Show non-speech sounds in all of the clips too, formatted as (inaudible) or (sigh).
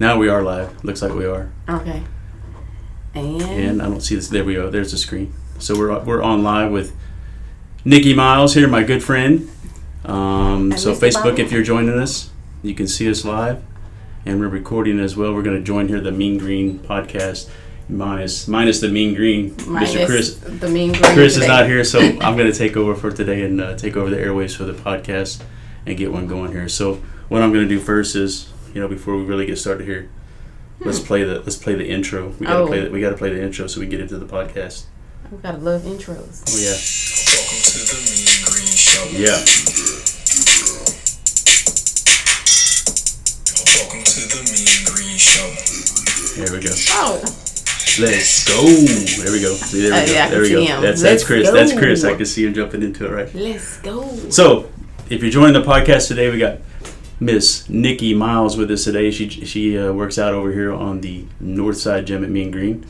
Now we are live. Looks like we are. Okay. And, And I don't see this. There we go. There's the screen. So we're we're on live with Nikki Miles here, my good friend. Um, so Facebook, if you're joining us, you can see us live, and we're recording as well. We're going to join here the Mean Green podcast, minus minus the Mean Green, minus Mr. Chris. the mean green Chris is not here, so (laughs) I'm going to take over for today and uh, take over the airwaves for the podcast and get one going here. So what I'm going to do first is, you know, before we really get started here, hmm. let's play the let's play the intro. We got to Oh. play the, we got to play the intro so we get into the podcast. We gotta love intros. Oh yeah, Welcome to the Mean Green Show. yeah. Welcome to the Mean Green Show. Here we go. Oh, Let's go. There we go. See, there we Oh, go. yeah, there we go. him. That's Let's that's Chris. That's. Chris. I can see him jumping into it right. let's go. So, if you're joining the podcast today, we got Miss Nikki Miles with us today. She she uh, works out over here on the North Side Gym at Mean Green,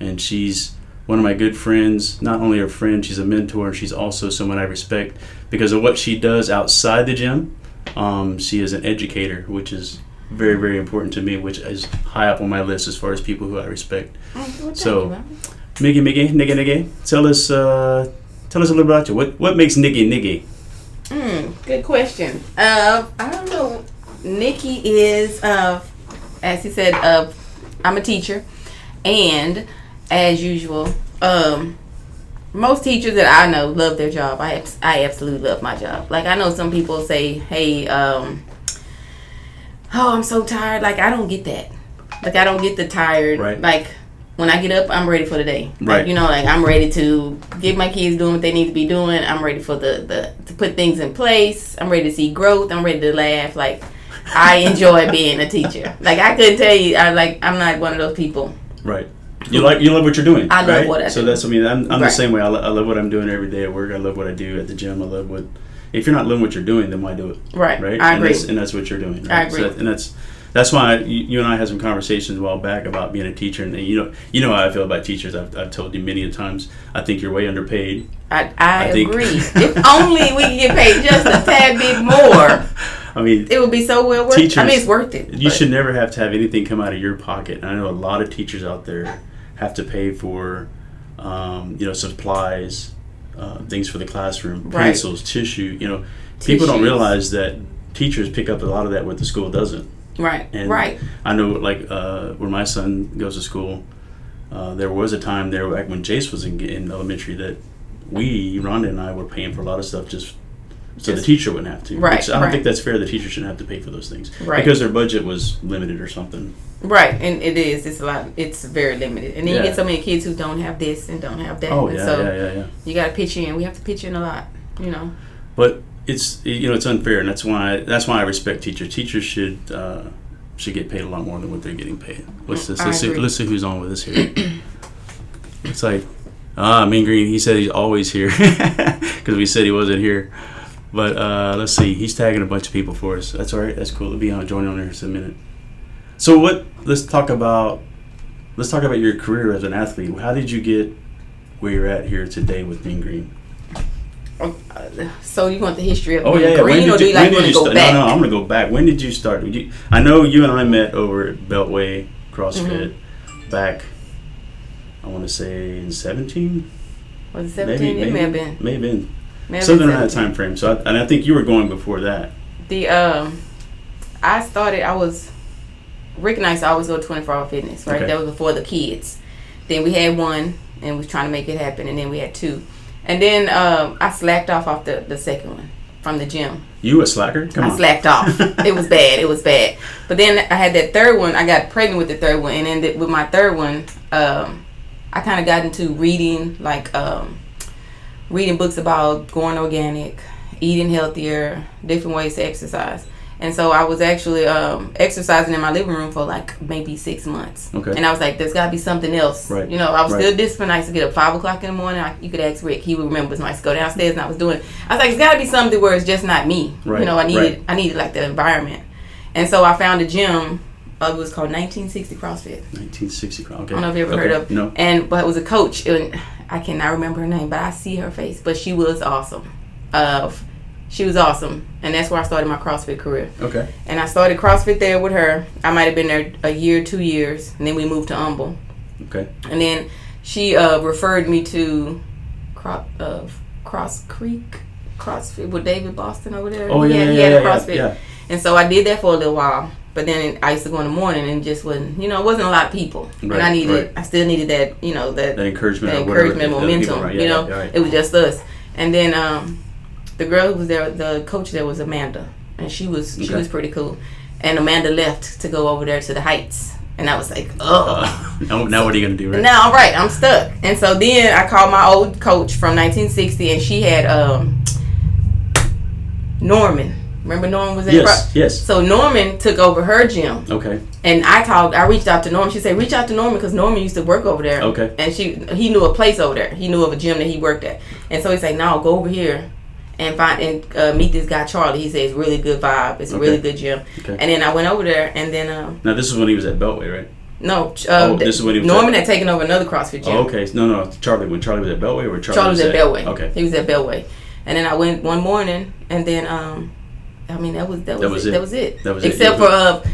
and she's one of my good friends. Not only a friend, she's a mentor, and she's also someone I respect because of what she does outside the gym. Um, she is an educator, which is very very important to me, which is high up on my list as far as people who I respect. Oh, well, thank So- you, Bobby. Miggy, Miggy, Niggy, Niggy, tell us uh, tell us a little about you. What what makes Nikki Niggy? Mm, good question. Uh, I don't know. Nikki is, uh, as he said, uh, I'm a teacher, and as usual, um, most teachers that I know love their job. I I absolutely love my job. Like I know some people say, "Hey, um, oh, I'm so tired." Like I don't get that. Like I don't get the tired. Right. Like when I get up, I'm ready for the day. Like, Right. you know, like I'm ready to get my kids doing what they need to be doing. I'm ready for the, the to put things in place. I'm ready to see growth. I'm ready to laugh. Like I enjoy being a teacher. Like I couldn't tell you. I like I'm not one of those people. Right. You like you love what you're doing. I love right? what I So do. that's I mean I'm, I'm the same way. I, lo- I love what I'm doing every day at work. I love what I do at the gym. I love what. If you're not loving what you're doing, then why do it? Right. Right. I and agree. That's, and that's what you're doing. I Right? So agree. that- and that's that's why you, you and I had some conversations a while back about being a teacher. And you know you know how I feel about teachers. I've, I've told you many a times. I think you're way underpaid. I, I, I agree. (laughs) if only we could get paid just a tad bit more, I mean, it would be so well worth. Teachers, I mean, it's worth it. You but- should never have to have anything come out of your pocket. And I know a lot of teachers out there have to pay for, um, you know, supplies, uh, things for the classroom, Right. pencils, tissue. You know, people don't realize that teachers pick up a lot of that what the school doesn't. Right. And right. I know, like, uh, where my son goes to school, uh, there was a time there, back when Jace was in, in elementary, that we, Rhonda and I, were paying for a lot of stuff just so the teacher wouldn't have to. Right, I don't right. think that's fair. The teacher shouldn't have to pay for those things Right. because their budget was limited or something. Right, and it is. It's a lot. It's very limited, and then Yeah. you get so many kids who don't have this and don't have that. Oh yeah, so yeah, yeah, yeah. you got to pitch in. We have to pitch in a lot. You know. But it's you know it's unfair, and that's why that's why I respect teachers. Teachers should uh, should get paid a lot more than what they're getting paid. Let's just, let's see, let's see who's on with us here. (coughs) it's like ah, Mean Green. He said he's always here (laughs) because we said he wasn't here. But uh, let's see, he's tagging a bunch of people for us. That's all right. That's cool. It'll be on join on there in a minute. So what? Let's talk about let's talk about your career as an athlete. How did you get where you're at here today with Mean Green? So you want the history of Oh yeah, yeah. green, When or do you, you like want to go back? No, no, I'm gonna go back. When did you start? Did you, I know you and I met over at Beltway CrossFit Mm-hmm. back. I want to say in 17. Was it seventeen? it may have been. May have been May have something in that 17. time frame. So, I, and I think you were going before that. The um, I started. I was Rick and I used to always go to 24 Hour Fitness. Right, Okay. that was before the kids. Then we had one, and we was trying to make it happen, and then we had two, and then um, I slacked off off the the second one from the gym. You a slacker? Come I on. slacked off. (laughs) it was bad. It was bad. But then I had that third one. I got pregnant with the third one, and then the, with my third one, um, I kind of got into reading, like um, reading books about going organic, eating healthier, different ways to exercise. And so I was actually um, exercising in my living room for like maybe six months. Okay. And I was like, there's got to be something else. Right. You know, I was Right. still disciplined. I used to get up five o'clock in the morning. I, you could ask Rick. He would remember. I used to go downstairs and I was doing. I was like, it's got to be something where it's just not me. Right, You know, I needed right. I needed like the environment. And so I found a gym. Uh, it was called 1960 CrossFit. 1960. CrossFit. Okay. I don't know if you ever okay. heard of. No. And but it was a coach. And I cannot remember her name, but I see her face. But she was awesome. Uh, she was awesome, and that's where I started my CrossFit career. Okay. And I started CrossFit there with her. I might have been there a year, two years, and then we moved to Humble. Okay. And then she uh, referred me to Cro- uh, Cross Creek CrossFit with David Boston over there. Oh He yeah, yeah, he yeah, a CrossFit. yeah. And so I did that for a little while. But then I used to go in the morning and just wasn't, you know, it wasn't a lot of people. right, and I needed, right. I still needed that, you know, that, That encouragement. that encouragement, momentum. people, right, you know, yeah, it was just us. And then um, the girl who was there, the coach there was Amanda, and she was she was pretty cool. And Amanda left to go over there to the Heights, and I was like, oh. Uh, (laughs) now, now what are you gonna do, right? Now right. I'm stuck. And so then I called my old coach from 1960, and she had um, Norman. Remember Norman was at yes, Pro- yes. So Norman took over her gym, Okay. and I called. I reached out to Norman. She said, "Reach out to Norman because Norman used to work over there." Okay. And she he knew a place over there. He knew of a gym that he worked at, and so he's like, "No, go over here." And find and uh, meet this guy Charlie. He says really good vibe. It's a Okay. really good gym. Okay. And then I went over there, and then um, Now this is when he was at Beltway, right? no, uh, Oh, this is when he was Norman at- had taken over another CrossFit gym. Oh, okay. No, no. Charlie. When Charlie was at Beltway, or Charlie, Charlie was at Beltway. Okay. He was at Beltway, and then I went one morning, and then um, I mean that was that was, That was it. it. That was it. That was. Except Yeah. for uh,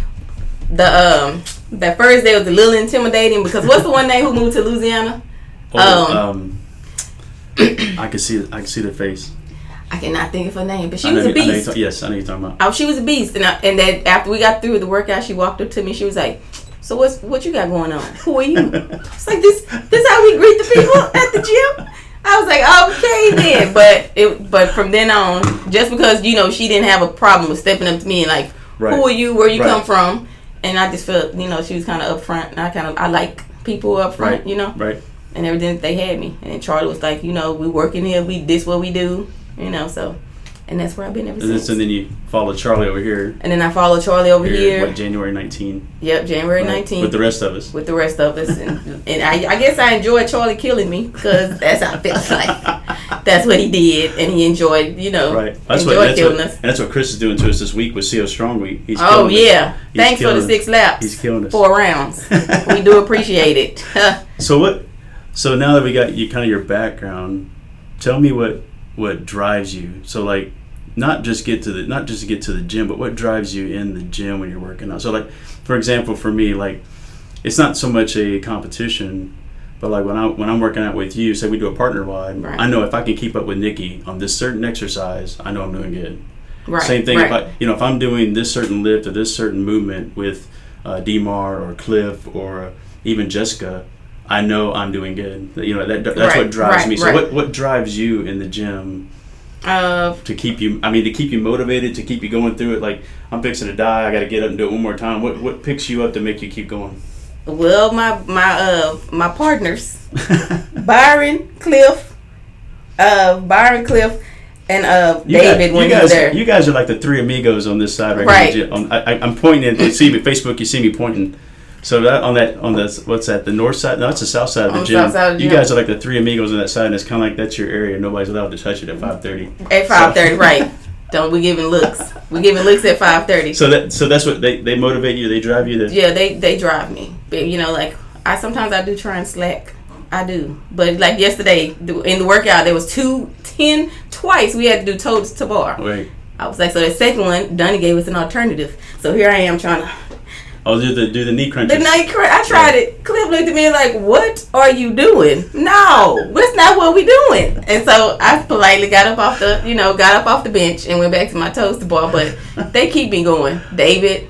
the um, that first day was a little intimidating because what's the one name who moved to Louisiana? Oh, Um, um, (clears throat) I can see. I can see the face. I cannot think of her name, but she I was a I beast. talk- yes, I know you're talking about. Oh, she was a beast, and I, and that after we got through with the workout, she walked up to me. She was like, "So what's what you got going on? Who are you?" (laughs) It's like this. This how we greet the people at the gym. I was like, okay then, but it but from then on, just because you know she didn't have a problem with stepping up to me and like, Right. who are you? Where you Right. come from? And I just felt you know she was kind of upfront, and I kind of I like people up front, Right. you know, Right. and everything they had me. And Charlie was like, you know, we working here, we this what we do, you know, so. And that's where I've been ever And then, since. so then you follow Charlie over here. And then I followed Charlie over here, here. What, January 19th? Yep, January right? nineteenth. With the rest of us. with the rest of us, and, (laughs) and I, I guess I enjoyed Charlie killing me because that's how it feels like. (laughs) That's what he did, and he enjoyed, you know, Right. That's what, enjoyed that's killing what, us. and that's what Chris is doing to us this week with CO Strong Week. He's Oh yeah! Thanks for the six laps. He's killing us. Four rounds. we do appreciate it. (laughs) So what? So now that we got you, kind of your background, tell me what what drives you. So like, not just get to the not just to get to the gym, but what drives you in the gym when you're working out. So like, for example, for me, like, it's not so much a competition, but like when I when I'm working out with you, say we do a partner WOD, Right. I know if I can keep up with Nikki on this certain exercise, I know I'm doing good. right. Same thing Right. if I, you know, if I'm doing this certain lift or this certain movement with uh, Demar or Cliff or even Jessica, I know I'm doing good. You know, that that's Right, what drives right, me. So right. what what drives you in the gym uh, to keep you? I mean, to keep you motivated, to keep you going through it. Like I'm fixing to die, I got to get up and do it one more time. What what picks you up to make you keep going? well, my my uh my partners, (laughs) Byron, Cliff, uh, Byron, Cliff, and uh You David guys, when you guys, there. you guys are like the three amigos on this side right, Right. here. On, I, I'm pointing at you see me Facebook. You see me pointing. So that on that on the what's that? The north side? No, that's the south side of the gym. side of the you guys are like the three amigos on that side, and it's kind of like that's your area. Nobody's allowed to touch it at five thirty. At five thirty, (laughs) right? Don't we giving looks? We giving looks at five thirty. So that so that's what they, they motivate you. They drive you to. Yeah, they they drive me. But you know, like I sometimes I do try and slack. I do, but like yesterday in the workout, there was two ten twice. We had to do toes to bar. Wait. I was like, so the second one, Donnie gave us an alternative. So here I am trying to. Oh, do the do the knee crunches. The night cra- I tried it. Cliff looked at me like, "What are you doing? No, that's not what we doing." And so I politely got up off the, you know, got up off the bench and went back to my toes to bar. But (laughs) they keep me going. David,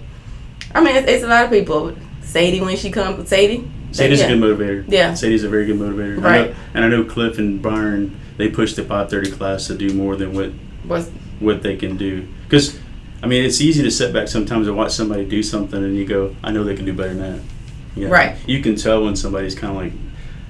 I mean, it's, it's a lot of people. Sadie when she comes, Sadie. Sadie's yeah. a good motivator. Yeah. Sadie's a very good motivator. I Right. know, and I know Cliff and Byron they push the five thirty class to do more than what Was what they can do. Because, I mean, it's easy to sit back sometimes and watch somebody do something and you go, I know they can do better than that. You know, Right. You can tell when somebody's kind of like,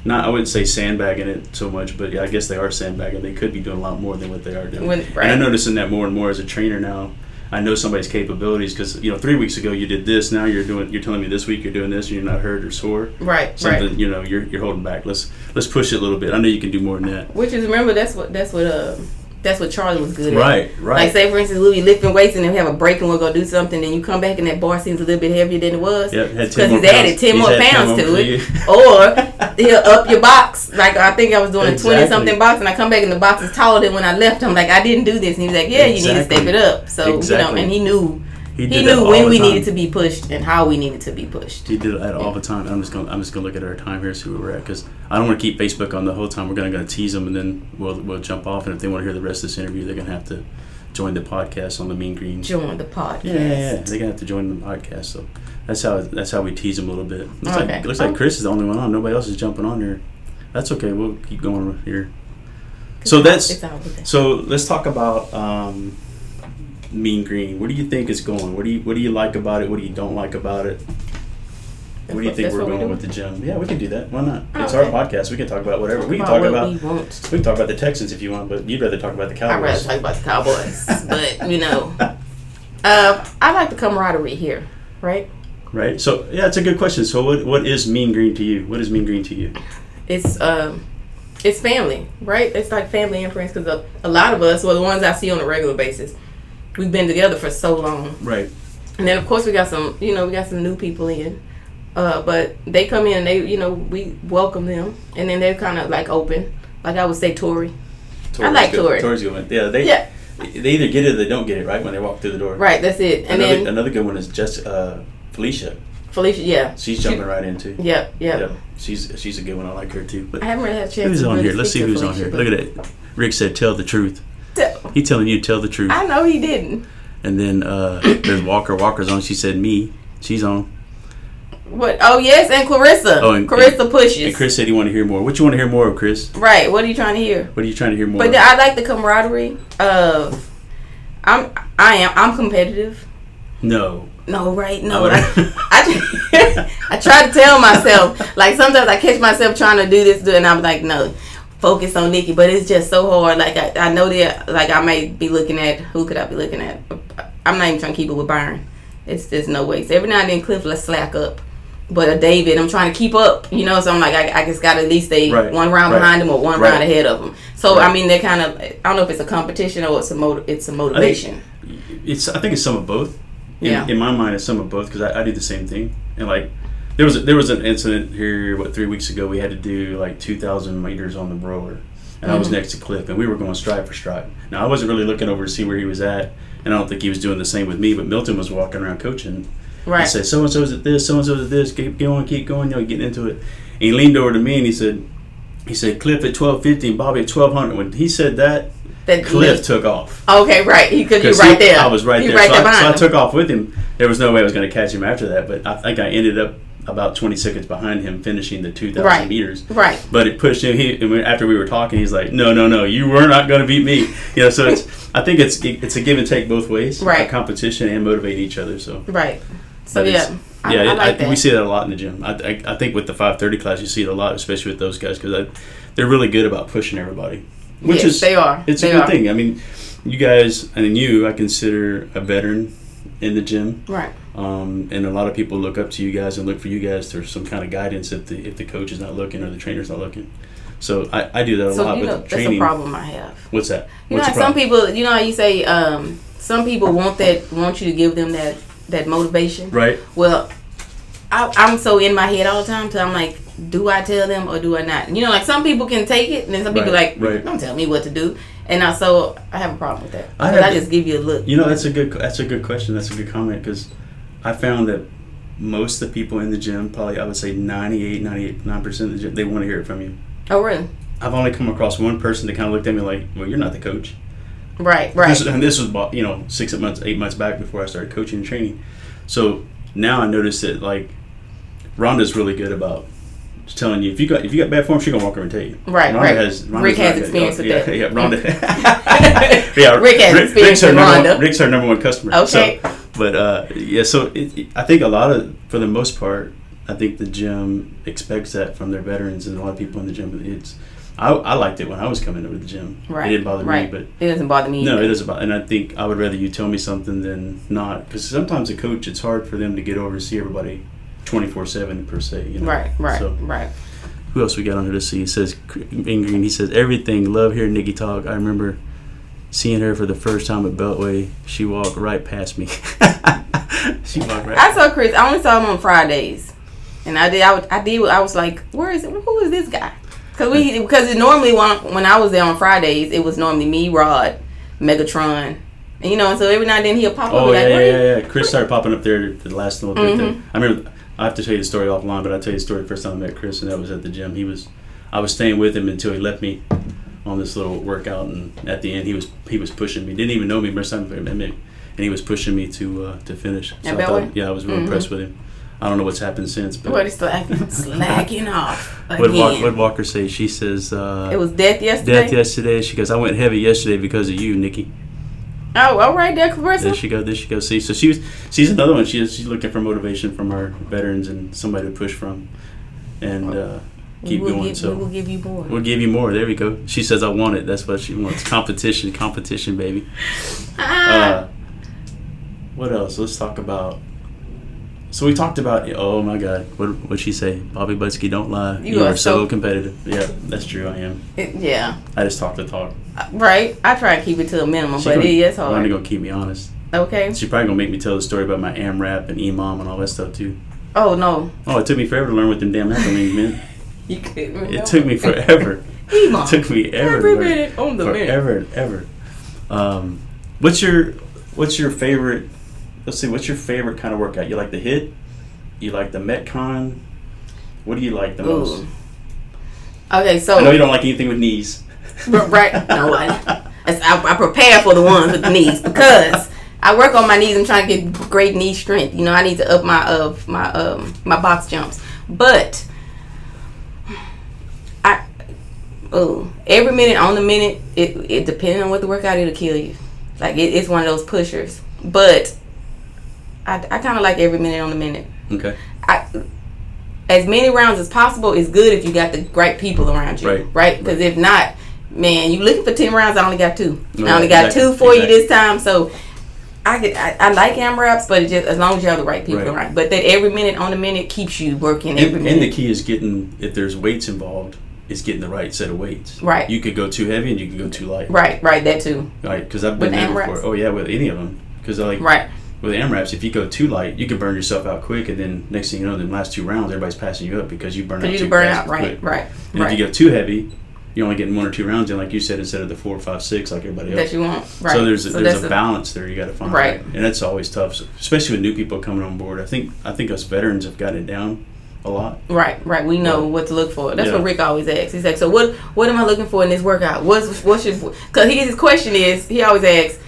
not, I wouldn't say sandbagging it so much, but yeah, I guess they are sandbagging. They could be doing a lot more than what they are doing. When- And. I'm noticing that more and more as a trainer now. I know somebody's capabilities because you know three weeks ago you did this. Now you're doing. You're telling me this week you're doing this. and You're not hurt or sore. right, Something right. you know you're you're holding back. Let's let's push it a little bit. I know you can do more than that. Which is remember that's what that's what uh That's what Charlie was good at. Right, right. Like say for instance, we'll be lifting weights and then we have a break and we'll go do something. Then you come back and that bar seems a little bit heavier than it was. Yep, had 10 because more he's added ten He's more had 10 pounds to it. (laughs) (laughs) or he'll up your box. Like I think I was doing a twenty something box and I come back and the box is taller than when I left. I'm like I didn't do this and he was like Yeah, you need to Exactly. step it up. So Exactly. you know, and he knew He, he knew when we time. needed to be pushed and how we needed to be pushed. He did that all the time. I'm just gonna I'm just gonna look at our time here, see where we're at, because I don't want to keep Facebook on the whole time. We're gonna gonna tease them, and then we'll we'll jump off. And if they want to hear the rest of this interview, they're gonna have to join the podcast on the Mean Green. Join the podcast. Yeah, yeah, yeah. They're gonna have to join the podcast. So that's how that's how we tease them a little bit. Looks Okay. like looks like Chris is the only one on. Nobody else is jumping on here. That's okay. We'll keep going here. So that's it's all good. so. Let's talk about um, Mean Green. Where do you think it's going? What do you what do you like about it? What do you don't like about it? What do you think we're what we going with the gym? Yeah, we can do that. Why not? Oh, It's okay. our podcast. We can talk about whatever. We can About talk what about we we want. can talk about the Texans if you want, but you'd rather talk about the Cowboys. I'd rather talk about the Cowboys, (laughs) but you know, uh, I like the camaraderie here, right? Right. So yeah, it's a good question. So what what is Mean Green to you? What is Mean Green to you? It's um, it's family, right? It's like family and friends because a, a lot of us, well, the ones I see on a regular basis, we've been together for so long, Right. and then of course we got some, you know, we got some new people in. Uh, but they come in, and they, you know, we welcome them, and then they're kind of like open. Like I would say, Tori. Tori's like good. Tori. Tori's good one. Yeah, they Yeah. they either get it or they don't get it right when they walk through the door. Right, that's it. And another then another good one is just uh, Felicia. Felicia, yeah, She's jumping right in too. Yep, yep. Yeah, she's she's a good one. I like her too. But I haven't really had a chance. who's on really here? Let's see speak to who's on here. Look at that. Rick said, "Tell the truth." He telling you tell the truth. I know he didn't. And then uh, (clears throat) there's Walker. Walker's on. She said me. She's on. What? Oh yes, and Clarissa. Oh, and- Clarissa pushes. And Chris said he want to hear more. What you want to hear more of, Chris? Right. What are you trying to hear? What are you trying to hear more? But of? I like the camaraderie of. I'm. I am. I'm competitive. no. No, right? No, would- I, I, (laughs) I try to tell myself. Like sometimes I catch myself trying to do this, do, it, and I'm like, no, focus on Nikki. But it's just so hard. Like I, I know that. Like I may be looking at who could I be looking at? I'm not even trying to keep it with Byron. It's there's no way. So every now and then, Cliff, let's slack up. But a David, I'm trying to keep up. You know, so I'm like, I, I just got at least stay Right, one round right, behind him or one right. round ahead of him. So. I mean, they're kind of. I don't know if it's a competition or it's a motiv- it's a motivation. it's I think it's some of both. In, Yeah. in my mind, it's some of both because I, I do the same thing. And like, there was a, there was an incident here what three weeks ago. We had to do like two thousand meters on the rower, and I was Mhm. next to Cliff, and we were going stride for stride. Now I wasn't really looking over to see where he was at, and I don't think he was doing the same with me. But Milton was walking around coaching. Right. I said, "So and so's at this, so and so's at this. Keep going, keep going. You know, getting into it." And he leaned over to me and he said, "He said Cliff at twelve fifty and Bobby at twelve hundred. When he said that, That Cliff took off. Okay, right. Because you're 'Cause right he- there. I was right You're there. right so, there I, so I took off with him. There was no way I was going to catch him after that, but I think I ended up about 20 seconds behind him finishing the 2,000 Right. meters. Right. But it pushed him. He and after we were talking, he's like, "No, no, no, you were not going to beat me." (laughs) You know, so it's. (laughs) I think it's it's a give and take both ways. Right. A competition and motivate each other. So Right. So But yeah. I, yeah, I like I- we see that a lot in the gym. I, I, I think with the 5:30 class, you see it a lot, especially with those guys because they're really good about pushing everybody, which yes, is they are. it's they a good are. thing. I mean, you guys and you, I consider a veteran in the gym, Right. Um, and a lot of people look up to you guys and look for you guys for some kind of guidance if the if the coach is not looking or the trainer's not looking. So I, I do that a So lot you with know the that's a problem I have. What's that? You know, What's like some people. You know how you say um, some people want that want you to give them that that motivation. Right. Well, I, I'm so in my head all the time. So I'm like, do I tell them or do I not? You know, like some people can take it, and then some people Right, like, right. don't tell me what to do. And I, so I have a problem with that. I I, have I to- just give you a look. You know, that's a good that's a good question. That's a good comment because I found that most of the people in the gym, probably I would say 98, 98, percent of the gym, they want to hear it from you. oh, really? I've only come across one person that kind of looked at me like, "Well, you're not the coach." Right. Right. This, and this was about you know six months, eight months back before I started coaching and training. So now I notice that like Rhonda's really good about telling you if you got if you got bad form, she's gonna walk over and tell you. Right, Rhonda right. Has, Rhonda's Rick has good. experience with yeah, that. Yeah, Rhonda. (laughs) (laughs) yeah, Rick has experience Rick's our with number Rhonda. One, Rick's our number one customer. Okay. So, but uh, yeah, so it, it- I think a lot of, for the most part, I think the gym expects that from their veterans and a lot of people in the gym. It's I, I liked it when I was coming over to the gym. Right. It didn't bother right. me, but it doesn't bother me. no, either. it is about, and I think I would rather you tell me something than not, because sometimes a coach, it's hard for them to get over to see everybody, twenty four seven per se. You know? Right. Right. So right. who else we got on here to see? It says in green. He says everything. Love hearing Nikki talk. I remember seeing her for the first time at Beltway, she walked right past me. (laughs) she walked right. I saw Chris. I only saw him on Fridays, and I did. I, would- I did. I was like, "Where is it? Who is this guy?" Because we because it normally when when I was there on Fridays, it was normally me, Rod, Megatron, and you know. And so every now and then he'll pop up. Oh yeah, like, yeah, yeah, yeah. Chris started popping up there the last little. Mhm. I remember. I have to tell you the story offline, but I'll tell you the story the first time I met Chris, and that was at the gym. He was, I was staying with him until he left me on this little workout, and at the end he was he was pushing me. Didn't even know me first time and he was pushing me to uh, to finish. At I thought, yeah, I was real Mhm. impressed with him. I don't know what's happened since, but What is slacking, slacking off what again? Walker, what Walker say? She says, uh, it was death yesterday. death yesterday. She goes, I went heavy yesterday because of you, Nikki. Oh, all right, there, There she go. There she goes. See, so she was. She's another one. She's she's looking for motivation from our veterans and somebody to push from, and uh, keep we will going. Give, so we will give you more. we'll give you more. There we go. She says, "I want it." That's what she wants. (laughs) Competition, competition, baby. Ah. Uh, what else? Let's talk about. So we talked about. Oh my God, what what she say? Bobby Butsky, don't lie. You You, are are so so- competitive. Yeah, that's true. I am. It- yeah, I just talk the talk. right. I try to keep it to a minimum, She but gonna- it is hard. gonna keep me honest. Okay. She probably gonna make me tell the story about my AMRAP and EMOM and all that stuff too. Oh no, Oh, it took me forever to learn what them damn acronyms meant. (laughs) you couldn't. Remember. It took me forever. (laughs) It took me ever. Every to minute on the minute. forever and ever. Um, what's your What's your favorite? Let's see. What's your favorite kind of workout? You like the hit? You like the Metcon? What do you like the most? Okay, so I know you don't like anything with knees. Right. No, I, I, (laughs) I prepare for the ones with the knees because I work on my knees. I'm trying to get great knee strength. You know, I need to up my of my um my box jumps. But I oh every minute on the minute it it depending on what the workout it'll kill you. Like it, it's one of those pushers. But I I kind of like every minute on the minute. Okay. I, as many rounds as possible is good if you got the right people around you, Right. right? Because if not, man, you looking for ten rounds. I only got two. I only got exactly, two for you this time. So I get I, I like AMRAPs, but it just as long as you have the right people Right. around. But that every minute on the minute keeps you working every And, and the key is getting if there's weights involved, is getting the right set of weights. Right. You could go too heavy and you could go too light. right, right, that too. Right. Because I've been With there before. Oh yeah, with any of them. Because like Right, with AMRAPs, if you go too light, you can burn yourself out quick, and then next thing you know, the last two rounds, everybody's passing you up because you burn out you too burn fast out. and Right, quick. right, And if you go too heavy, you're only getting one or two rounds in, like you said, instead of the four, five, six, like everybody else. that you want. Right. So there's a, So there's a balance there you got to find. Right. And that's always tough, especially with new people coming on board. I think I think us veterans have got it down a lot. Right, right. We know Yeah. what to look for. That's Yeah. what Rick always asks. He's like, "So what? What am I looking for in this workout? What's what should? Because his question is, he always asks,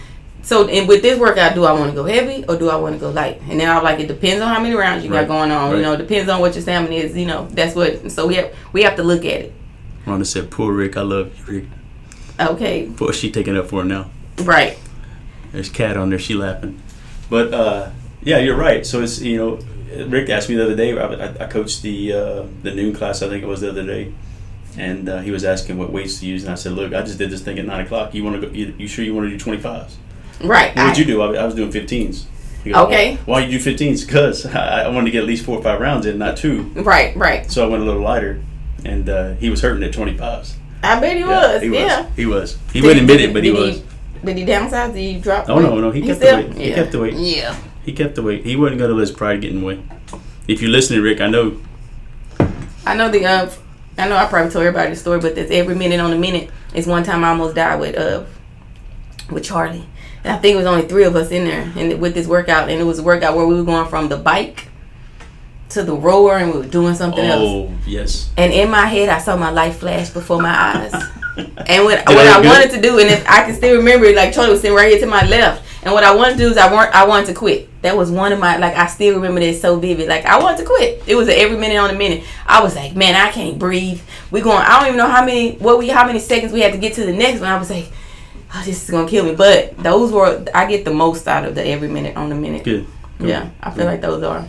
"So and with this workout, do I want to go heavy or do I want to go light?" And then I'm like, "It depends on how many rounds you Right. got going on. Right. You know, it depends on what your stamina is. You know, that's what. So we have we have to look at it. Rhonda said, "Poor Rick, I love you, Rick." Okay, Boy, she taking up for him now. right, There's cat on there. She laughing. But uh, yeah, you're right. So it's you know, Rick asked me the other day. I, I- I coached the uh, the noon class. I think it was the other day, and uh, he was asking what weights to use, and I said, "Look, I just did this thing at nine o'clock. You want to go? You, you sure you want to do 25s? right. What'd I- you do? I, I was doing 15s. Okay. Why, why you do 15s? Because (laughs) I, I wanted to get at least four or five rounds in, not two. Right, right. So I went a little lighter, and uh, he was hurting at 25s. I bet he was. he was. yeah. He was. He Did wouldn't admit it, but he did was. Did he downsize? Did he drop? Oh, weight? no, no, he kept the still- weight. He kept the weight. Yeah. He kept the weight. He wasn't going to let his pride get in the way. If you're listening, Rick, I know. I know the uh, I know I probably told everybody the story, but this every minute on the minute is one time I almost died with uh with Charlie. And I think it was only three of us in there and with this workout and it was a workout where we were going from the bike to the rower and we were doing something else. Oh, yes. And in my head I saw my life flash before my eyes. (laughs) And what, Did what I good? wanted to do, and if I can still remember it, like Charlie was sitting right here to my left, and what I wanted to do is I want I wanted to quit. That was one of my like I still remember that so vivid. Like I wanted to quit. It was every minute on the minute. I was like, man, I can't breathe. We going. I don't even know how many what we how many seconds we had to get to the next one. I was like, oh, this is gonna kill me. But those were I get the most out of the every minute on the minute. Good. Good. Yeah, I feel like those are.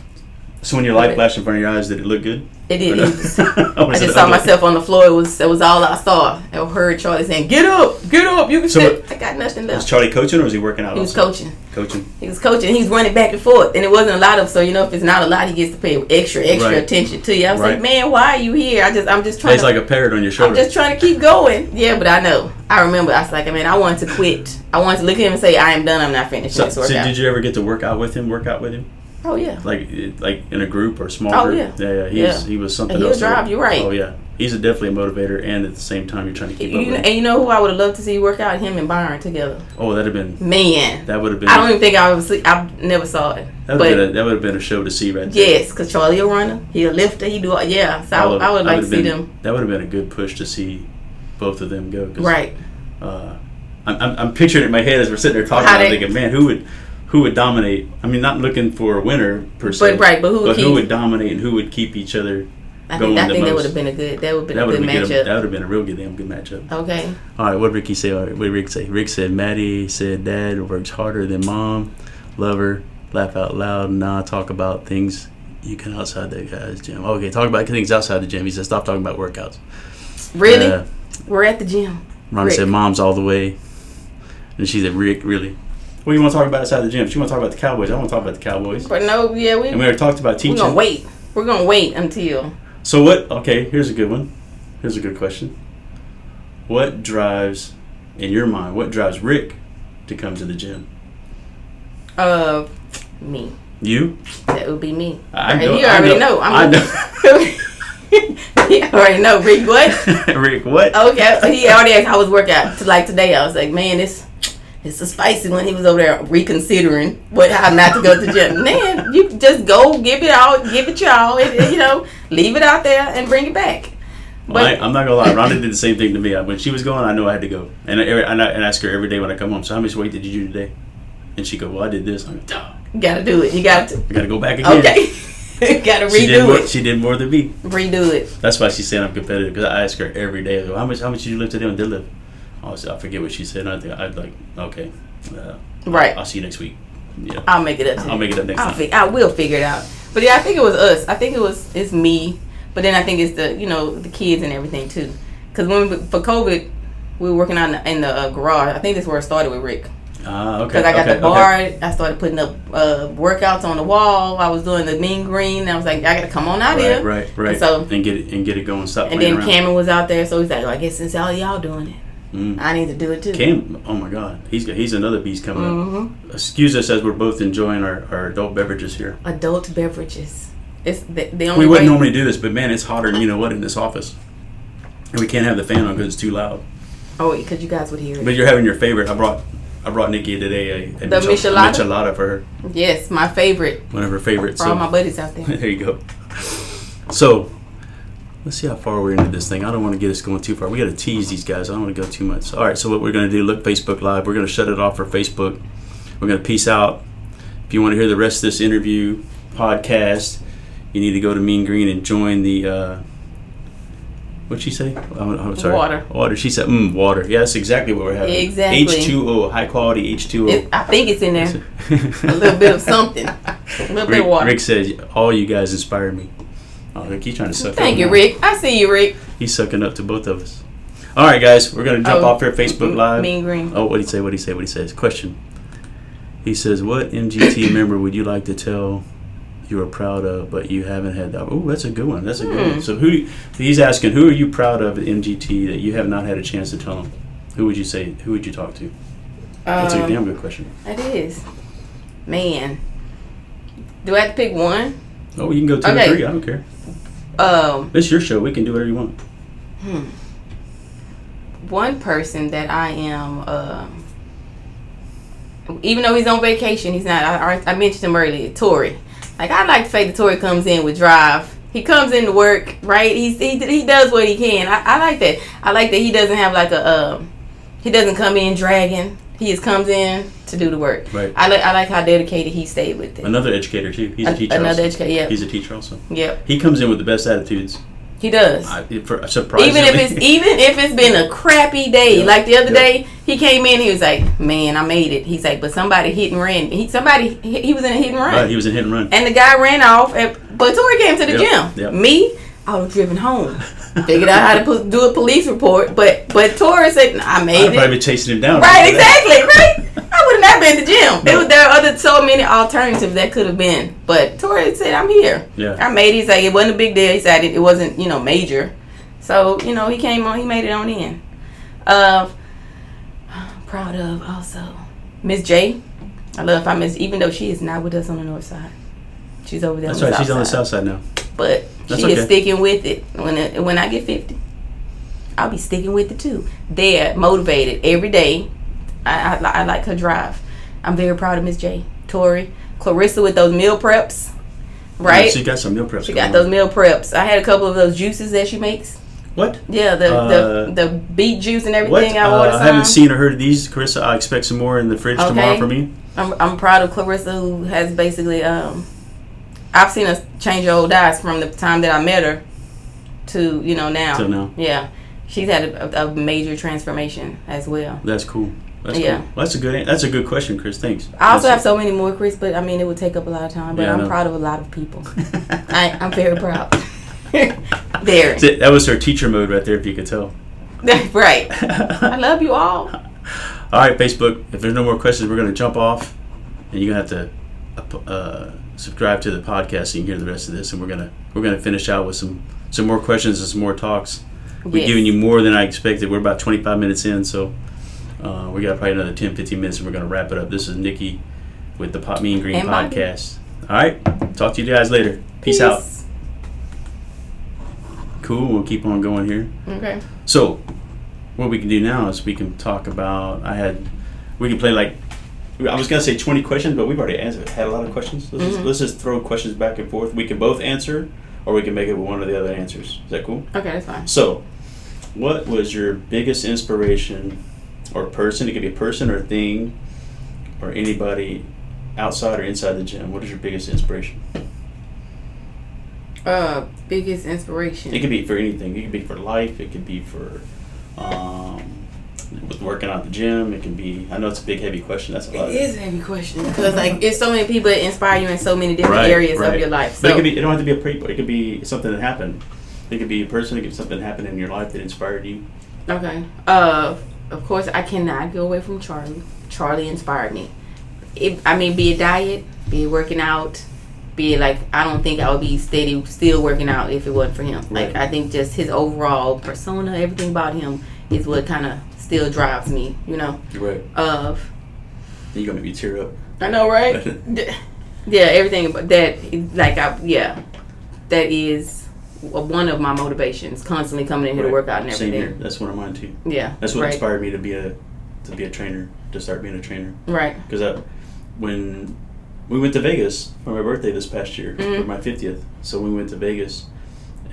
So when your light flashed in front of your eyes, did it look good? It did. No? (laughs) I just saw ugly? myself on the floor. It was it was all I saw. I heard Charlie saying, "Get up, get up, you can So sit." I got nothing left. Was. Charlie coaching or was he working out? He was also? coaching. Coaching. He was coaching. He was running back and forth, and it wasn't a lot of. So you know, if it's not a lot, he gets to pay extra, extra Right. attention to you. I was Right. like, man, why are you here? I just, I'm just trying. He's to, like a parrot on your shoulder. I'm just trying to keep going. Yeah, but I know. I remember. I was like, I mean, I wanted to quit. I wanted to look at him and say, I am done. I'm not finishing so, so did you ever get to work out with him? Work out with him? Oh yeah. Like like in a group or small Oh, group? yeah. Yeah, yeah. He's, Yeah. He was something And else. drive you right. Oh yeah. He's a definitely a motivator, and at the same time, you're trying to keep You, up with and you know who I would have loved to see work out? Him and Byron together. Oh, that'd have been Man, that would have been I don't even think I was. I never saw it. that would But have been a, that would have been a show to see right there. yes, cause Charlie a runner. He a lifter. He do all, yeah. So I, of- I would like to see been- them. That would have been a good push to see both of them go. Right. Uh, I'm, I'm, I'm picturing it in my head as we're sitting there talking. How I'm they- thinking, man, who would who would dominate? I mean, not looking for a winner per se, But right, but who would but who keep- would dominate and who would keep each other? I going think, I think that would have been a good. That would have been That a good been a, that would have been a real good damn good matchup. Okay. All right, what did Ricky say? All right, what did Rick say? Rick said Maddie said dad works harder than mom. Love her. Laugh out loud. Nah, talk about things you can outside the guy's gym. Okay, talk about things outside the gym. He said stop talking about workouts. Really? Uh, We're at the gym. Rick. said mom's all the way. And she said Rick, really. What do you want to talk about outside the gym? She want to talk about the Cowboys. I want to talk about the Cowboys. But no, yeah, we And we already talked about teaching. we're gonna wait. We're gonna wait until So what? Okay, here's a good one. Here's a good question. What drives, in your mind, what drives Rick to come to the gym? uh me. You? That would be me. I know- you I already know- know. I'm I (laughs) you already know, Rick. What? (laughs) Rick, what? Okay, he already asked how was workout. Like today, I was like, man, it's it's a spicy one. he was over there reconsidering what how not to go to the (laughs) gym. Man, you just go give it all, give it your all, and, you know, leave it out there and bring it back. Well, I, I'm not gonna lie. Rhonda did the same thing to me. When she was going, I knew I had to go, and I, and I, and I ask her every day when I come home. So how much weight did you do today? And she go, well, I did this. I'm like, "Duh, You gotta do it. You got to. I gotta go back again. Okay. (laughs) gotta She did redo more. it. She did more than me. Redo it. That's why she's saying I'm competitive because I ask her every day. I go, how much? How much did you lift today on deadlift? Oh, so I forget what she said. I think I'd like, okay, uh, Right. I'll see you next week. Yeah, I'll make it up. To I'll you. make it up next I'll time. fig- I will figure it out. But yeah, I think it was us. I think it was it's me. But then I think it's the you know the kids and everything too. Because when we, for COVID, we were working on the, in the uh, garage. I think that's where it started with Rick. Ah, okay. Because I got okay, the bar. Okay. I started putting up uh, workouts on the wall. I was doing the mean green. I was like, I got to come on out Right, here. right, right. And so- and get it and get it going. Stop And then around. Cameron was out there, so he's like, well, I guess since all y'all doing it, Mm. I need to do it too. Cam, oh my God, he's got, he's another beast coming hmm up. Excuse us as we're both enjoying our, our adult beverages here. Adult beverages. It's the, the only We wouldn't normally do this, but man, it's hotter than you know what in this office, and we can't have the fan on because it's too loud. Oh, because you guys would hear it. But you're having your favorite. I brought I brought Nikki today a, a The michel- michelada? michelada for her, Yes, my favorite one of her favorites. for all my buddies out there. (laughs) there you go. So let's see how far we're into this thing. I don't want to get us going too far. We got to tease these guys. I don't want to go too much. All right. So what we're going to do? Look, Facebook Live. We're going to shut it off for Facebook. We're going to peace out. If you want to hear the rest of this interview podcast, you need to go to Mean Green and join the. Uh, What'd she say? Oh, I'm sorry. Water. Water. She said, mm, water. Yeah, that's exactly what we're having. Exactly. H2O, high quality H2O. It, I think it's in there. (laughs) A little bit of something. A little bit of water. Rick says, all you guys inspire me. Oh, Rick, he's trying to suck Thank you, now. Rick. I see you, Rick. He's sucking up to both of us. All right, guys, we're going to jump Oh, off here Facebook m- Live. Mean Green. Oh, what did he say? What did he say? What he says? Question. He says, "What MGT (coughs) member would you like to tell you are proud of, but you haven't had that?" Oh, that's a good one. That's a good Hmm. one. So who he's asking, who are you proud of at MGT that you have not had a chance to tell him? Who would you say? Who would you talk to? That's a Um, damn good question. It is. Man. Do I have to pick one? Oh, you can go two okay. or three. I don't care. Um, It's your show. We can do whatever you want. hmm. One person that I am, um, even though he's on vacation, he's not. I, I- mentioned him earlier, Tori. Like I like the fact that Tori comes in with drive. He comes in to work, right? He's, he he does what he can. I, I like that. I like that he doesn't have like a um, he doesn't come in dragging. He just comes in to do the work. Right. I like I like how dedicated he stayed with it. Another educator too. He's a An- teacher. another also. educator. Yeah. He's a teacher also. Yep. He comes in with the best attitudes. He does. I, for, surprisingly, even if it's even if it's been a (laughs) crappy day, Yeah, like the other yeah. day, he came in. He was like, "Man, I made it." He's like, "But somebody hit and ran. He somebody he, he was in a hit and run, right, he was in hit and run. and the guy ran off. And, But Tori came to the Yep, gym. yep. Me, I was driven home. (laughs) Figured out how to put, do a police report, but but Tori said I made I'd it. probably be chasing him down. Right, exactly, right. I would not been at the gym. It No. was, there are other so many alternatives that could have been, but Tori said, "I'm here." Yeah. I made it. He's like, it wasn't a big deal. He said it, it wasn't, you know, major. So you know, he came on. He made it on in. Uh, proud of also Miss J. I love how Miss, even though she is not with us on the north side. She's over there. That's on the right. She's on the south side now. But That's she is sticking with it. When it, when I get fifty, I'll be sticking with it too. They're motivated every day. I, I, I like her drive. I'm very proud of Miss J, Tori, Clarissa with those meal preps. Right, She got some meal preps. she got those meal preps. I had a couple of those juices that she makes. What? Yeah, the Uh, the, the beet juice and What? everything. I Uh, I haven't seen or heard of these, Carissa. I expect some more in the fridge tomorrow for me. I'm, I'm proud of Clarissa who has basically um I've seen us change her old diets from the time that I met her to you know now. Till now. Yeah, she's had a, a major transformation as well. That's cool. That's Yeah. cool. Well, that's a good. That's a good question, Chris. Thanks. I also have That's- so many more, Chris, but I mean it would take up a lot of time. But Yeah, I'm proud of a lot of people. (laughs) I, I'm very proud. (laughs) there, that was her teacher mode right there, if you could tell. (laughs) right. I love you all. All right, Facebook. If there's no more questions, we're going to jump off, and you're going to have to uh, subscribe to the podcast so you can hear the rest of this. And we're gonna we're gonna finish out with some some more questions and some more talks. We've Yes. giving you more than I expected. We're about 25 minutes in, so uh, we got probably another 10, 15 minutes, and we're gonna wrap it up. This is Nikki with the Pop Me and Green And Bobby. podcast. All right, talk to you guys later. Peace out. Cool. We'll keep on going here. Okay. So, what we can do now is we can talk about. I had, we can play like, I was gonna say twenty questions, but we've already answered. Had a lot of questions. Let's, just, Mhm. let's just throw questions back and forth. We can both answer, or we can make it with one of the other answers. Is that cool? Okay, that's fine. So, what was your biggest inspiration, or person? It could be a person or a thing, or anybody outside or inside the gym. What is your biggest inspiration? Uh, biggest inspiration. It could be for anything. It could be for life. It could be for um, working out the gym. It can be. I know it's a big, heavy question. That's a lot. It is a heavy question because like it's so many people that inspire you in so many different Right, areas right. of your life. But So it could be. It don't have to be a people. It could be something that happened. It could be a person. It could be something that happened in your life that inspired you. okay. Uh, of course I cannot go away from Charlie. Charlie inspired me. It, I mean, be it diet, be it working out, be it like I don't think I would be steady still working out if it wasn't for him. Like I think just his overall persona, everything about him is what kind of still drives me. You know. Right. Of You're gonna be tear up. I know, right? (laughs) D- yeah, everything about that, like, I, yeah, that is one of my motivations. Constantly coming in here Right. to work out and Same here. everything. That's one of mine too. Yeah, That's what right, inspired me to be a to be a trainer. To start being a trainer. right. Because I, when we went to Vegas for my birthday this past year for Mhm. my fiftieth, so we went to Vegas,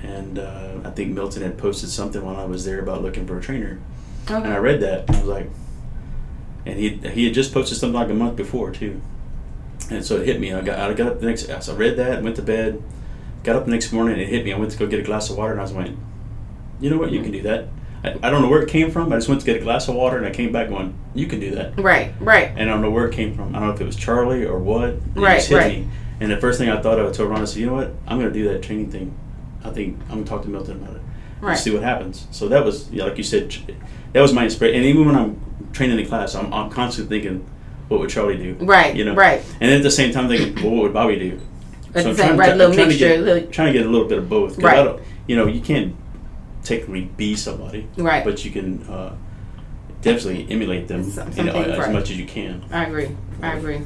and uh, I think Milton had posted something while I was there about looking for a trainer, and I read that and I was like, and he he had just posted something like a month before too, and so it hit me. I got I got up the next, so I read that, went to bed, got up the next morning, and it hit me. I went to go get a glass of water, and I was like, you know what, you can do that. I, I don't know where it came from. I just went to get a glass of water, and I came back going, you can do that. Right, right. And I don't know where it came from. I don't know if it was Charlie or what. It Right, right. me. And the first thing I thought of, I told Ron, I said, you know what? I'm going to do that training thing. I think I'm going to talk to Milton about it. Right. See what happens. So that was, yeah, like you said, that was my inspiration. And even when I'm training in class, I'm, I'm constantly thinking, what would Charlie do? Right, You know? right. And at the same time thinking, well, what would Bobby do? So I'm trying- right, I'm little trying to mixture. get- little, Trying to get a little bit of both. Right. You know, you can't technically be somebody, right. but you can uh, definitely emulate them you know, as right. much as you can. I agree. I agree.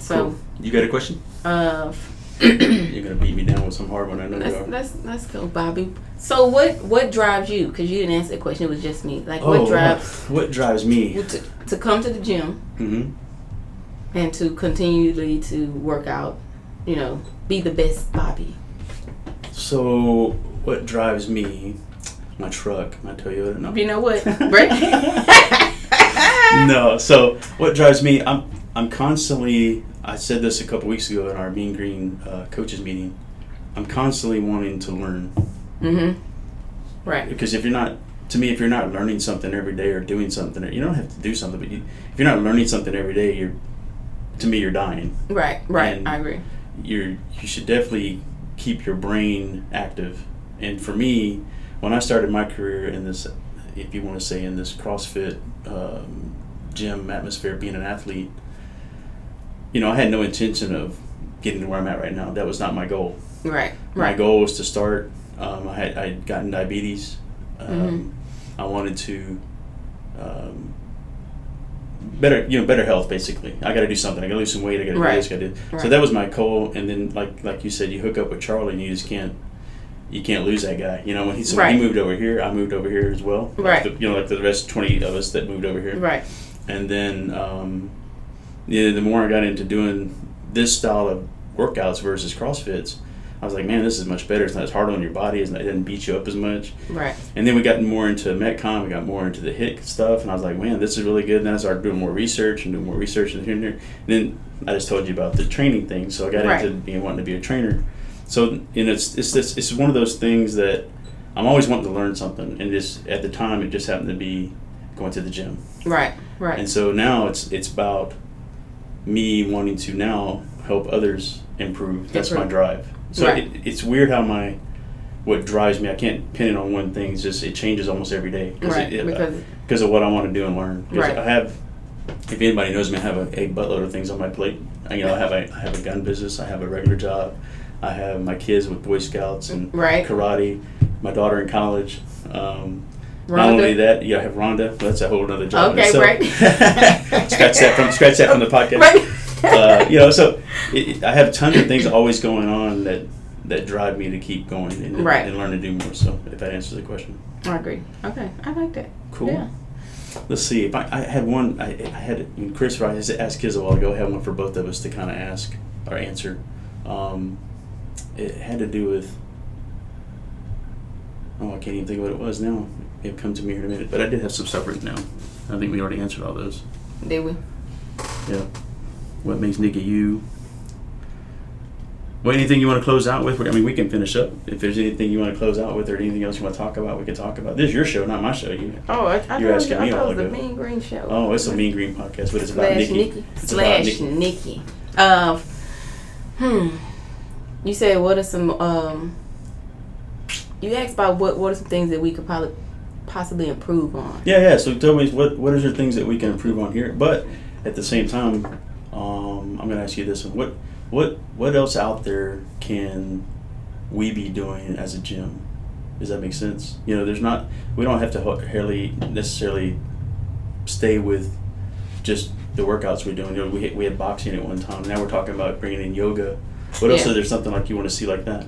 So, Cool. You got a question? uh, You're gonna beat me down with some hard one. I know you let's, are. let's let's go, Bobby. So, what what drives you? Because you didn't answer the question. It was just me. Like, Oh, what drives (laughs) what drives me? to, to come to the gym? hmm and to continually to work out, you know, be the best Bobby. So, what drives me? My truck, my Toyota. No. You know what? (laughs) Right? (laughs) no. So, what drives me? I'm I'm constantly. I said this a couple weeks ago in our Mean Green uh, coaches meeting. I'm constantly wanting to learn mm-hmm. Right. because if you're not, to me, if you're not learning something every day or doing something, you don't have to do something, but you, if you're not learning something every day, you're, to me, you're dying. Right. Right. And- I agree. you're you should definitely keep your brain active. And for me, when I started my career in this, if you want to say in this CrossFit um, gym atmosphere, being an athlete, you know, I had no intention of getting to where I'm at right now. That was not my goal. Right. My Right. goal was to start. Um, I had I'd gotten diabetes. Um, Mhm. I wanted to um, better you know better health basically. I got to do something. I got to lose some weight. I got to Right. do this. Got to do. So that was my goal. And then like like you said, you hook up with Charlie and you just can't. You can't lose that guy. You know when he so Right. he moved over here, I moved over here as well. Like Right. the- you know, like the rest twenty of us that moved over here Right. and then um, yeah, the more I got into doing this style of workouts versus CrossFits, I was like, man, this is much better. It's not as hard on your body. It's not, it doesn't beat you up as much. Right. And then we got more into Metcon. We got more into the HIT stuff, and I was like, man, this is really good. And then I started doing more research and doing more research and here and there. And then I just told you about the training thing, so I got Right. into being wanting to be a trainer. So you know, it's it's this it's one of those things that I'm always wanting to learn something, and just at the time, it just happened to be going to the gym. Right. Right. And so now it's it's about me wanting to now help others improve. That's my drive. So Right. it, it's weird how my what drives me. I can't pin it on one thing. It's just it changes almost every day right. it- because because of what I want to do and learn. Right. I have, if anybody knows me, I have a, a buttload of things on my plate. I, you know, I have a I have a gun business. I have a regular job. I have my kids with Boy Scouts and Right. karate. My daughter in college. Um, not Rhonda. only that, yeah, I have Rhonda. That's a whole other job. Okay, itself. right. (laughs) scratch that from scratch that from the podcast. Right. Uh, you know, so it, I have tons of things always going on that that drive me to keep going and, Right. and learn to do more. So if that answers the question, I agree. Okay. I like that. cool. Yeah. Let's see. If I, I had one, I, I had when Chris I asked kids a while ago. I had one for both of us to kind of ask or answer. Um, it had to do with. Oh, I can't even think of what it was now. It'll come to me here in a minute. But I did have some stuff written down. I think we already answered all those. Did we? Yeah. What makes Nikki you? Well, anything you want to close out with? I mean, we can finish up. If there's anything you want to close out with or anything else you want to talk about, we can talk about. This is your show, not my show. You. Oh, I, I You're asking me all it was the. Mean Green Show. Oh, it's a Mean Green podcast, but it's about slash Nikki. Nikki. It's slash Nikki. Nikki. Uh, hmm. You said what are some um. You asked about what what are some things that we could probably possibly improve on. Yeah, yeah. So tell me what what are there things that we can improve on here? But at the same time, um, I'm going to ask you this one: what what what else out there can we be doing as a gym? Does that make sense? You know, there's not we don't have to really necessarily stay with just the workouts we're doing. You know, we had, we had boxing at one time. Now we're talking about bringing in yoga. What else Yeah. is there something like you want to see like that?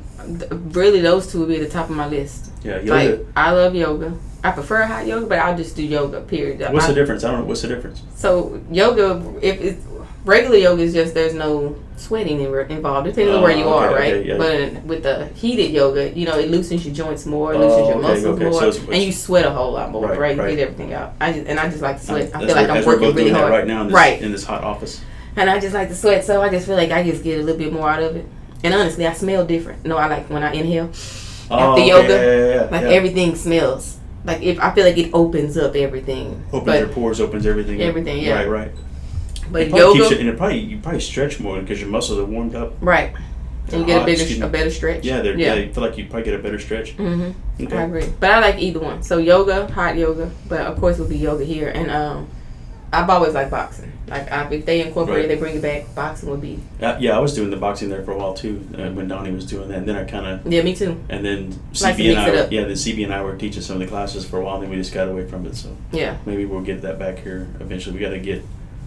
Really, those two would be at the top of my list. Yeah, yoga. Like I love yoga. I prefer hot yoga, but I'll just do yoga. Period. What's I- the difference? I don't know. What's the difference? So yoga, if it's regular yoga, is just there's no sweating in- involved. Depending on Oh, where you oh, okay, are, right? okay, yeah. But with the heated yoga, you know, it loosens your joints more, it loosens Oh, your muscles okay. more, So it's- and you sweat a whole lot more, Right, right? You right. get everything out. I just and I just like to sweat. I That's feel like I'm working really hard, right now in this, right? in this hot office. And I just like to sweat, so I just feel like I just get a little bit more out of it. And honestly, I smell different. No, I like when I inhale. Oh, After yoga, yeah, yeah, yeah, Like everything smells. Like if I feel like it opens up everything. opens but your pores, opens everything. Everything, yeah. Right, right. but it probably keeps yoga, you, and it probably you probably stretch more because your muscles are warmed up. right? And you get a bigger, a better stretch. Yeah, they're, yeah. feel like you probably get a better stretch. hmm Okay. I agree, but I like either one. So yoga, hot yoga, but of course it'll be yoga here. And um, I've always liked boxing. Like I, if they incorporate, Right. it, they bring it back. Boxing would be Uh, yeah, I was doing the boxing there for a while too uh, when Donnie was doing that, and then I kind of yeah, me too. and then Like CB and I, were, yeah, then CB and I were teaching some of the classes for a while, and then we just got away from it. So Yeah, maybe we'll get that back here eventually. We got to get.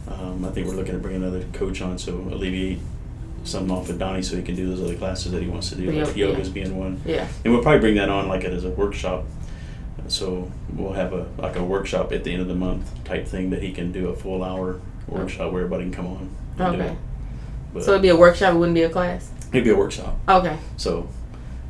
Um, I think we're looking to bring another coach on, so alleviate something off of Donnie, so he can do those other classes that he wants to do, Yeah, like yeah. yoga's being one. yeah, And we'll probably bring that on like it as a workshop. So we'll have a like a workshop at the end of the month type thing that he can do a full hour workshop where everybody can come on. and do Okay. it. So it'd be a workshop. It wouldn't be a class. it'd be a workshop. Okay, So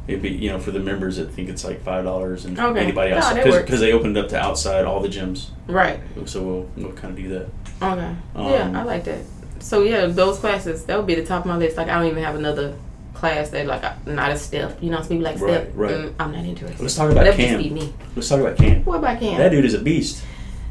it'd be you know for the members that think it's like five dollars and Okay. anybody else because works. they opened up to outside all the gyms. right. So we'll we'll kind of do that. Okay. Um, yeah, I like that. So yeah, those classes that would be the top of my list. Like I don't even have another class that like I- not a step. You know, some people like Right, step. right. Mm, I'm not interested. Let's talk about that Cam. just be me. Let's talk about Cam. What about Cam? That dude is a beast.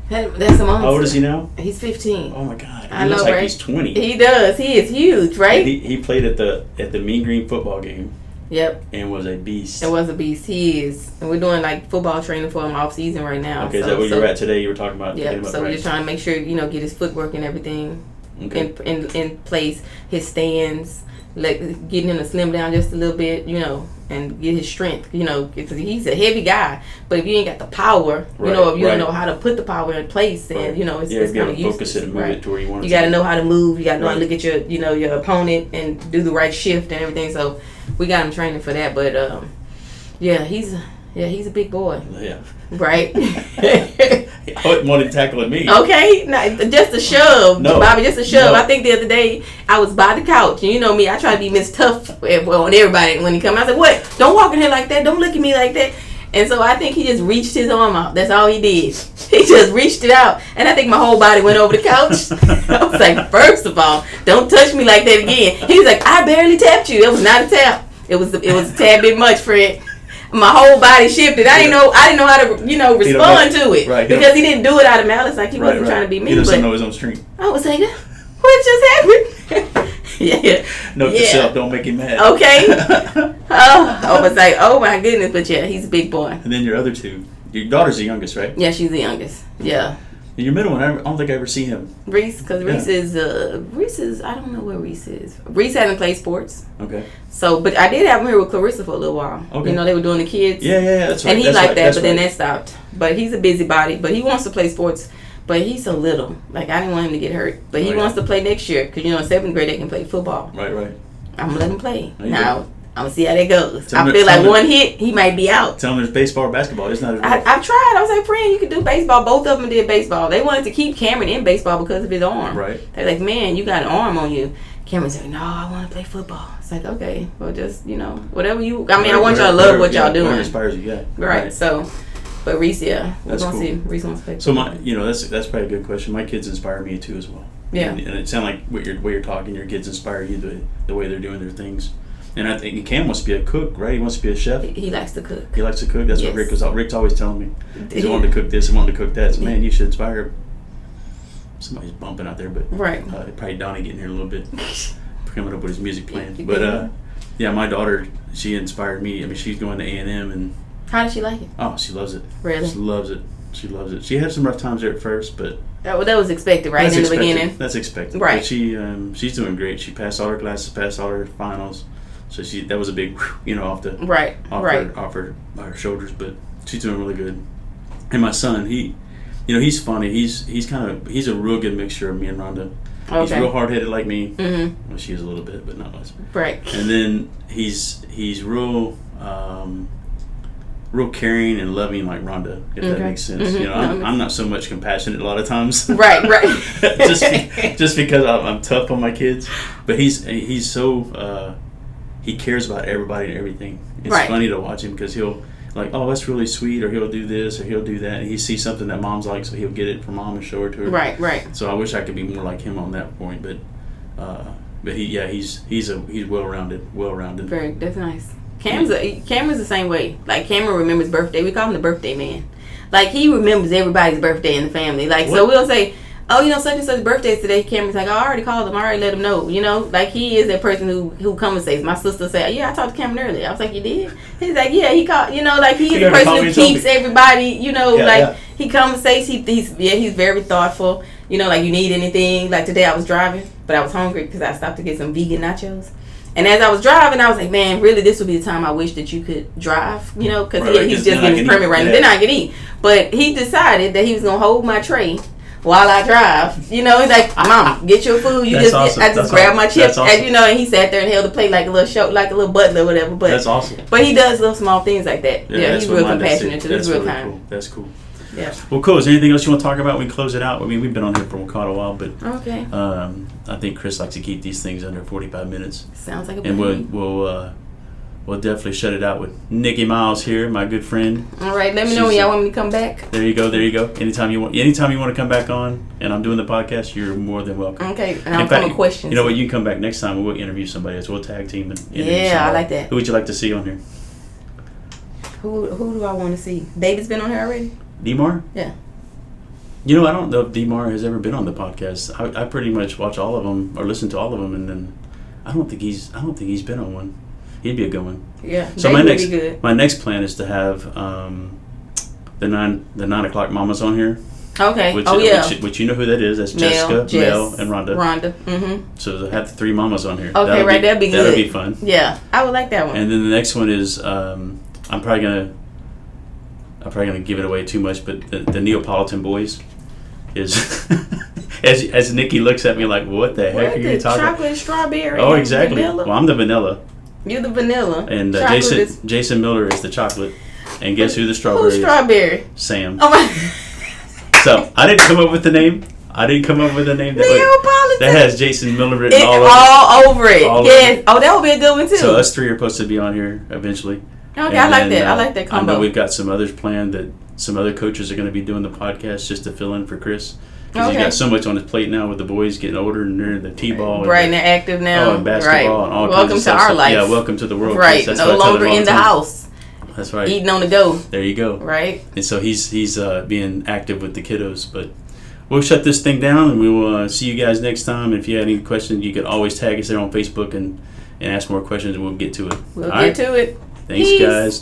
That- that's a monster. How old is he now? He's 15. Oh my god, he I looks know, like right? he's twenty. He does. He is huge, right? He, he played at the at the Mean Green football game, Yep. and was a beast. It was a beast. He is. And we're doing like football training for him off season right now. okay, is so, that what so, you're at today? You were talking about. Yeah, so we're just trying to make sure, you know, get his footwork and everything Okay. in, in in place, his stands, like getting him to slim down just a little bit, you know, and get his strength, you know, because he's a heavy guy. But if you ain't got the power, you Right, know, if you right. don't know how to put the power in place, then Right. you know it's, yeah, it's kind of focus useless. it and move it to where you want You got to to. know how to move. You got to know how to look at your, you know, your opponent and do the right shift and everything. So we got him training for that. But um, yeah, he's yeah he's a big boy, Yeah. right? (laughs) (laughs) I wouldn't want him tackling me. Okay, no, just a shove, No. Bobby. Just a shove. No. I think the other day I was by the couch, and you know me, I try to be Miss Tough well, on everybody when he come. I said, "What? Don't walk in here like that. Don't look at me like that." And so I think he just reached his arm out. That's all he did. (laughs) He just reached it out, and I think my whole body went over the couch. (laughs) I was like, first of all, don't touch me like that again." He was like, "I barely tapped you. It was not a tap. It was it was a tad bit much, Fred." My whole body shifted. I didn't know. I didn't know how to, you know, respond to it right, because he didn't do it out of malice. Like he wasn't trying to be mean. He doesn't know his own strength. I was like, what just happened? (laughs) yeah. Note Yeah. self, don't make him mad. Okay. (laughs) Oh, I was like, oh my goodness. But yeah, he's a big boy. and then your other two. Your daughter's the youngest, right? Yeah, she's the youngest. Yeah. Your middle one, I don't think I ever see him. Reese, because Yeah. Reese is, uh, Reese is, I don't know where Reese is. Reese hasn't played sports. Okay. So, but I did have him here with Clarissa for a little while. Okay. You know, they were doing the kids. Yeah, yeah, yeah. That's right. and he that's liked right, that, that's but then that stopped. But he's a busybody. But he wants to play sports. But he's so little. Like I didn't want him to get hurt. But he Oh, yeah. wants to play next year because you know in seventh grade they can play football. Right, right. I'm gonna let him play. There Now. I'm gonna see how that goes. Tell I feel like one hit he might be out. Tell him there's baseball or basketball. It's not a I, tried. I was like, friend, you could do baseball. Both of them did baseball. They wanted to keep Cameron in baseball because of his arm. Right. They're like, man, you got an arm on you. Cameron's like, no, I want to play football. It's like, okay, well, just you know, whatever you. I mean, I want y'all to love what y'all yeah, whatever doing. inspires you, yeah. Right. So, but Reese, yeah, we're That's gonna cool. see. Reese wants to play. So my, you know, that's that's probably a good question. My kids inspire me too as well. Yeah. And, and it sounds like what you're what you're talking. Your kids inspire you the the way they're doing their things. And I think Cam wants to be a cook, right? He wants to be a chef. He, likes to cook. He likes to cook. That's Yes. what Rick was. Rick's always telling me. He's He- wanting to cook this and wanting to cook that. So man, you should inspire. Somebody's bumping out there, but Right. uh, probably Donnie getting here a little bit, (laughs) coming up with his music playing. But uh, yeah, my daughter, she inspired me. I mean, she's going to A and M, and How does she like it? oh, she loves it. Really? She loves it. She loves it. She had some rough times there at first, but That, well, that was expected, right that's in the expected. beginning. That's expected. Right. But she um, she's doing great. She passed all her classes, passed all her finals. So she that was a big, you know, off the Right. off right. her off her, her shoulders. But she's doing really good. And my son, he, you know, he's funny. He's he's kind of he's a real good mixture of me and Rhonda. He's real hard headed like me. Mm-hmm. Well, she is a little bit, but not much. Right. And then he's he's real. Um, Real caring and loving like Rhonda, if that makes sense. Mhm. You know, I'm, I'm not so much compassionate a lot of times. (laughs) Right. Right. (laughs) just be- (laughs) just because I'm, I'm tough on my kids, but he's he's so uh, he cares about everybody and everything. It's Right. funny to watch him because he'll like, oh, that's really sweet, or he'll do this, or he'll do that, and he sees something that mom's like, so he'll get it from mom and show it to her. right. Right. So I wish I could be more like him on that point, but uh, but he yeah he's he's a he's well rounded, well rounded. Very. That's nice. Cam's a, Cameron's the same way. Like Cameron remembers birthday. We call him the birthday man. Like he remembers everybody's birthday in the family. Like so we'll say, oh, you know, such and such birthday today. Cameron's like, oh, I already called him. I already let him know. You know, like he is that person who who conversates. My sister said, yeah, I talked to Cameron earlier. I was like, you did? He's like, yeah, he called. You know, like he He is the person who me and told keeps everybody. You know, Yeah, like yeah. he conversates. He he's yeah, he's very thoughtful. You know, like you need anything. Like today, I was driving, but I was hungry because I stopped to get some vegan nachos. And as I was driving, I was like, man, really, this would be the time I wish that you could drive, you know, because Right, right, he's just getting his permit right now. Then I can eat. But he decided that he was gonna hold my tray while I drive. You know, he's like, Mom, get your food. You That's just, awesome. I just That's grabbed awesome. my chips, awesome. and you know, and he sat there and held the plate like a little show, like a little butler or whatever. But That's awesome. but he does little small things like that. Yeah, that's he's real compassionate too. He's real really kind. cool. That's cool. Yeah. Well, cool. Is there anything else you want to talk about? We can close it out. I mean, we've been on here for quite a while, but Okay. um, I think Chris likes to keep these things under 45 minutes. Sounds like a and plan. we'll we'll uh, we'll definitely shut it out with Nikki Miles here, my good friend. All right. Let me know when y'all want me to come back. There you go, there you go. Anytime you want, anytime you want to come back on, and I'm doing the podcast, you're more than welcome. Okay. And I'll fact, questions. You know what? You can come back next time. We'll interview somebody else. We'll tag team and interview Yeah, I like that. Who would you like to see on here? Who who do I want to see? David's been on here already. Demar? Yeah. You know, I don't know if Demar has ever been on the podcast. I, I pretty much watch all of them or listen to all of them, and then I don't think he's I don't think he's been on one. He'd be a good one. Yeah. So my next be good. my next plan is to have um, the nine the nine o'clock mamas on here. Okay. Which, oh yeah. which, which you know who that is? That's Mel, Jessica, Jess, Mel, and Rhonda. Rhonda. Mm-hmm. So have the three mamas on here. Okay, right, that'd be That'd good. be fun. Yeah, I would like that one. And then the next one is um, I'm probably gonna I'm probably gonna give it away too much, but the, the Neapolitan boys is (laughs) as as Nikki looks at me like, what the heck what are the you talking? about? chocolate strawberry? Oh, exactly. Vanilla? Well, I'm the vanilla, You're the vanilla. and uh, Jason is- Jason Miller is the chocolate. And guess who the strawberry Who's is? strawberry? Sam. Oh my. (laughs) So I didn't come up with the name. I didn't come up with a name that, that has Jason Miller written It- all all, over. it. All over. Oh, that would be a good one too. So us three are supposed to be on here eventually. okay, And I like then, that. I uh, like that I know combo. we've got some others planned that some other coaches are going to be doing the podcast just to fill in for Chris because Okay. he's got so much on his plate now with the boys getting older and they're in the t-ball Bright and, and active now. oh, and basketball right. and all kinds of to stuff. our life. Yeah, welcome to the world. Right. That's no what I tell longer in the time. house, That's right. eating on the go. There you go. Right. And so he's he's uh, being active with the kiddos. But we'll shut this thing down and we will uh, see you guys next time. If you have any questions, you can always tag us there on Facebook and, and ask more questions and we'll get to it. We'll All get right? to it. Thanks, Peace. guys.